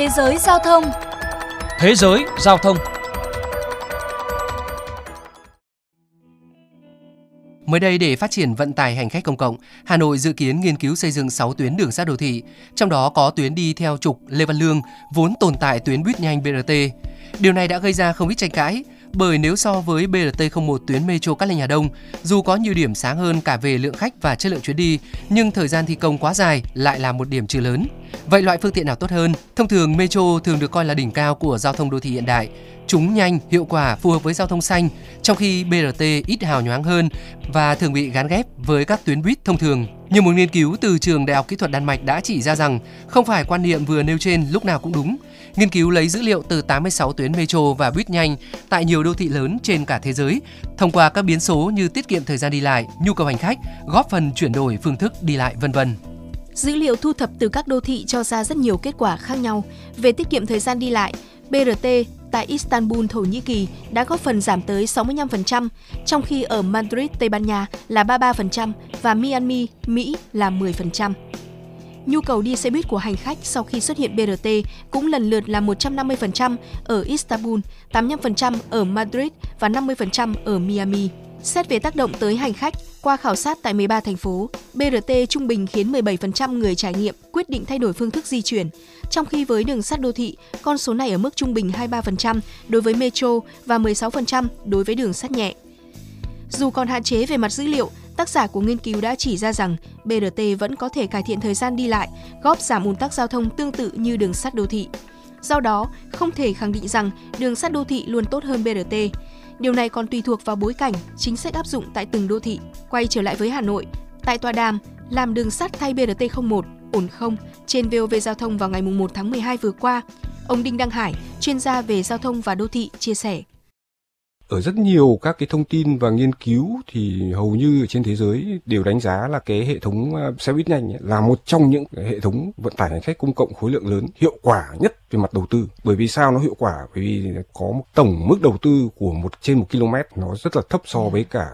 Thế giới giao thông. Thế giới giao thông. Mới đây để phát triển vận tải hành khách công cộng, Hà Nội dự kiến nghiên cứu xây dựng 6 tuyến đường sắt đô thị, trong đó có tuyến đi theo trục Lê Văn Lương, vốn tồn tại tuyến buýt nhanh BRT. Điều này đã gây ra không ít tranh cãi, bởi nếu so với BRT01 tuyến metro Cát Linh Hà Đông, dù có nhiều điểm sáng hơn cả về lượng khách và chất lượng chuyến đi, nhưng thời gian thi công quá dài lại là một điểm trừ lớn. Vậy loại phương tiện nào tốt hơn? Thông thường metro thường được coi là đỉnh cao của giao thông đô thị hiện đại. Chúng nhanh, hiệu quả, phù hợp với giao thông xanh, trong khi BRT ít hào nhoáng hơn và thường bị gán ghép với các tuyến buýt thông thường. Nhiều một nghiên cứu từ trường Đại học Kỹ thuật Đan Mạch đã chỉ ra rằng không phải quan niệm vừa nêu trên lúc nào cũng đúng. Nghiên cứu lấy dữ liệu từ 86 tuyến metro và buýt nhanh tại nhiều đô thị lớn trên cả thế giới, thông qua các biến số như tiết kiệm thời gian đi lại, nhu cầu hành khách, góp phần chuyển đổi phương thức đi lại vân vân. Dữ liệu thu thập từ các đô thị cho ra rất nhiều kết quả khác nhau về tiết kiệm thời gian đi lại. BRT tại Istanbul, Thổ Nhĩ Kỳ đã góp phần giảm tới 65%, trong khi ở Madrid, Tây Ban Nha là 33% và Miami, Mỹ là 10%. Nhu cầu đi xe buýt của hành khách sau khi xuất hiện BRT cũng lần lượt là 150% ở Istanbul, 85% ở Madrid và 50% ở Miami. Xét về tác động tới hành khách, qua khảo sát tại 13 thành phố, BRT trung bình khiến 17% người trải nghiệm quyết định thay đổi phương thức di chuyển, trong khi với đường sắt đô thị, con số này ở mức trung bình 23% đối với metro và 16% đối với đường sắt nhẹ. Dù còn hạn chế về mặt dữ liệu, tác giả của nghiên cứu đã chỉ ra rằng BRT vẫn có thể cải thiện thời gian đi lại, góp giảm ùn tắc giao thông tương tự như đường sắt đô thị. Do đó, không thể khẳng định rằng đường sắt đô thị luôn tốt hơn BRT. Điều này còn tùy thuộc vào bối cảnh, chính sách áp dụng tại từng đô thị. Quay trở lại với Hà Nội, tại tòa đàm làm đường sắt thay BRT01 ổn không trên VOV Giao thông vào ngày 1 tháng 12 vừa qua, ông Đinh Đăng Hải, chuyên gia về giao thông và đô thị chia sẻ ở rất nhiều các cái thông tin và nghiên cứu thì hầu như trên thế giới đều đánh giá là cái hệ thống ờ, xe buýt nhanh là một trong những hệ thống vận tải hành khách công cộng khối lượng lớn hiệu quả nhất về mặt đầu tư. Bởi vì sao nó hiệu quả? Bởi vì có một tổng mức đầu tư của một trên một km nó rất là thấp so với cả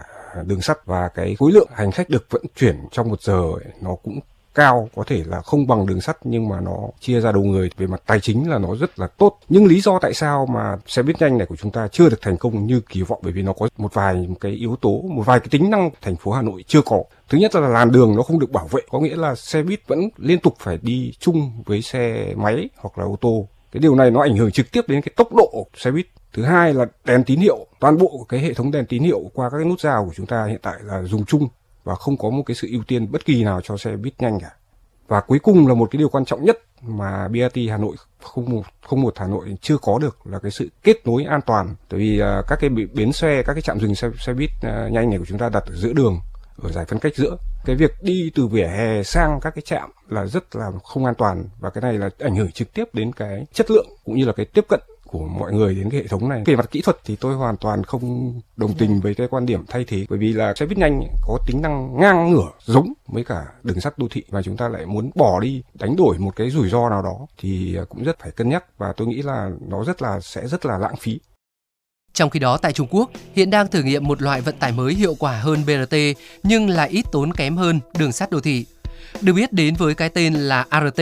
đường sắt và cái khối lượng hành khách được vận chuyển trong một giờ ấy, nó cũng cao, có thể là không bằng đường sắt, nhưng mà nó chia ra đầu người. Về mặt tài chính là nó rất là tốt. Nhưng lý do tại sao mà xe buýt nhanh này của chúng ta chưa được thành công như kỳ vọng? Bởi vì nó có một vài cái yếu tố, một vài cái tính năng thành phố Hà Nội chưa có. Thứ nhất là làn đường nó không được bảo vệ, có nghĩa là xe buýt vẫn liên tục phải đi chung với xe máy hoặc là ô tô. Cái điều này nó ảnh hưởng trực tiếp đến cái tốc độ xe buýt. Thứ hai là đèn tín hiệu. Toàn bộ cái hệ thống đèn tín hiệu qua các cái nút giao của chúng ta hiện tại là dùng chung và không có một cái sự ưu tiên bất kỳ nào cho xe buýt nhanh cả. Và cuối cùng là một cái điều quan trọng nhất mà BRT Hà Nội không một không một Hà Nội chưa có được là cái sự kết nối an toàn. Tại vì uh, các cái bến xe, các cái trạm dừng xe, xe buýt uh, nhanh này của chúng ta đặt ở giữa đường, ở giải phân cách giữa. Cái việc đi từ vỉa hè sang các cái trạm là rất là không an toàn và cái này là ảnh hưởng trực tiếp đến cái chất lượng cũng như là cái tiếp cận của mọi người đến cái hệ thống này. Về mặt kỹ thuật thì tôi hoàn toàn không đồng tình với cái quan điểm thay thế, bởi vì là xe buýt nhanh có tính năng ngang ngửa, giống với cả đường sắt đô thị, và chúng ta lại muốn bỏ đi, đánh đổi một cái rủi ro nào đó thì à, cũng rất phải cân nhắc, và tôi nghĩ là nó rất là, sẽ rất là lãng phí. Trong khi đó, tại Trung Quốc, hiện đang thử nghiệm một loại vận tải mới hiệu quả hơn BRT nhưng lại ít tốn kém hơn đường sắt đô thị. Được biết đến với cái tên là ART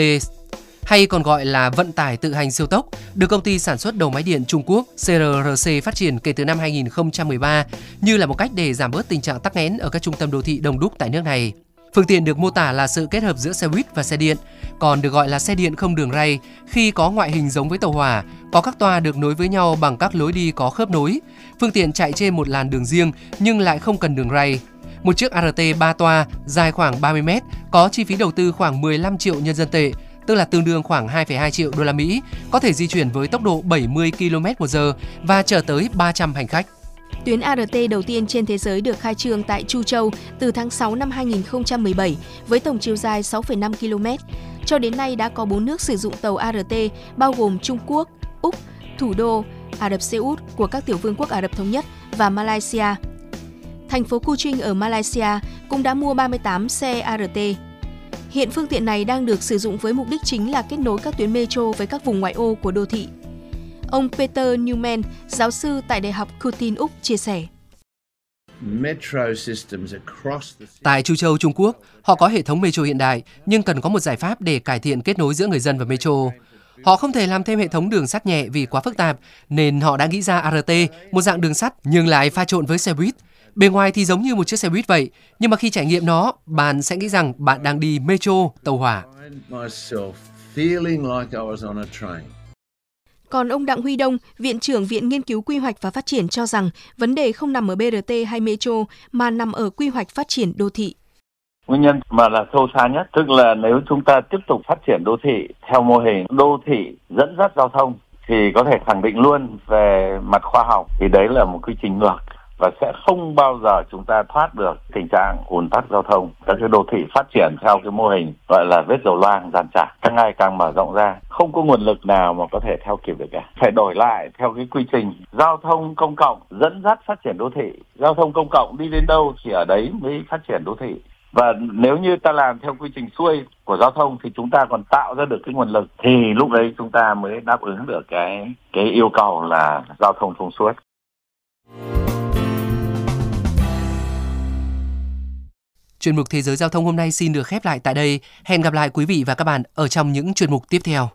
hay còn gọi là vận tải tự hành siêu tốc, được công ty sản xuất đầu máy điện Trung Quốc CRRC phát triển kể từ năm 2013 như là một cách để giảm bớt tình trạng tắc nghẽn ở các trung tâm đô thị đông đúc tại nước này. Phương tiện được mô tả là sự kết hợp giữa xe buýt và xe điện, còn được gọi là xe điện không đường ray khi có ngoại hình giống với tàu hỏa, có các toa được nối với nhau bằng các lối đi có khớp nối. Phương tiện chạy trên một làn đường riêng nhưng lại không cần đường ray. Một chiếc ART 3 toa dài khoảng 30 m, có chi phí đầu tư khoảng 15 triệu nhân dân tệ, tức là tương đương khoảng 2,2 triệu đô la Mỹ, có thể di chuyển với tốc độ 70 km/h và chở tới 300 hành khách. Tuyến ART đầu tiên trên thế giới được khai trương tại Chu Châu từ tháng 6 năm 2017 với tổng chiều dài 6,5 km. Cho đến nay đã có 4 nước sử dụng tàu ART bao gồm Trung Quốc, Úc, thủ đô Ả Rập Xê Út của các tiểu vương quốc Ả Rập Thống Nhất và Malaysia. Thành phố Kuching ở Malaysia cũng đã mua 38 xe ART. Hiện phương tiện này đang được sử dụng với mục đích chính là kết nối các tuyến metro với các vùng ngoại ô của đô thị. Ông Peter Newman, giáo sư tại Đại học Curtin Úc chia sẻ. Tại Chu Châu, Trung Quốc, họ có hệ thống metro hiện đại nhưng cần có một giải pháp để cải thiện kết nối giữa người dân và metro. Họ không thể làm thêm hệ thống đường sắt nhẹ vì quá phức tạp, nên họ đã nghĩ ra ART, một dạng đường sắt nhưng lại pha trộn với xe buýt. Bề ngoài thì giống như một chiếc xe buýt vậy, nhưng mà khi trải nghiệm nó, bạn sẽ nghĩ rằng bạn đang đi metro, tàu hỏa. Còn ông Đặng Huy Đông, Viện trưởng Viện Nghiên cứu Quy hoạch và Phát triển cho rằng vấn đề không nằm ở BRT hay metro mà nằm ở quy hoạch phát triển đô thị. Nguyên nhân mà là sâu xa nhất, tức là nếu chúng ta tiếp tục phát triển đô thị theo mô hình đô thị dẫn dắt giao thông thì có thể khẳng định luôn về mặt khoa học thì đấy là một quy trình ngược và sẽ không bao giờ chúng ta thoát được tình trạng ùn tắc giao thông. Các cái đô thị phát triển theo cái mô hình gọi là vết dầu loang dàn trải càng ngày càng mở rộng ra, không có nguồn lực nào mà có thể theo kịp được cả. Phải đổi lại theo cái quy trình giao thông công cộng dẫn dắt phát triển đô thị. Giao thông công cộng đi đến đâu thì ở đấy mới phát triển đô thị và nếu như ta làm theo quy trình xuôi của giao thông thì chúng ta còn tạo ra được cái nguồn lực thì lúc đấy chúng ta mới đáp ứng được cái cái yêu cầu là giao thông thông suốt. Chuyên mục Thế giới Giao thông hôm nay xin được khép lại tại đây. Hẹn gặp lại quý vị và các bạn ở trong những chuyên mục tiếp theo.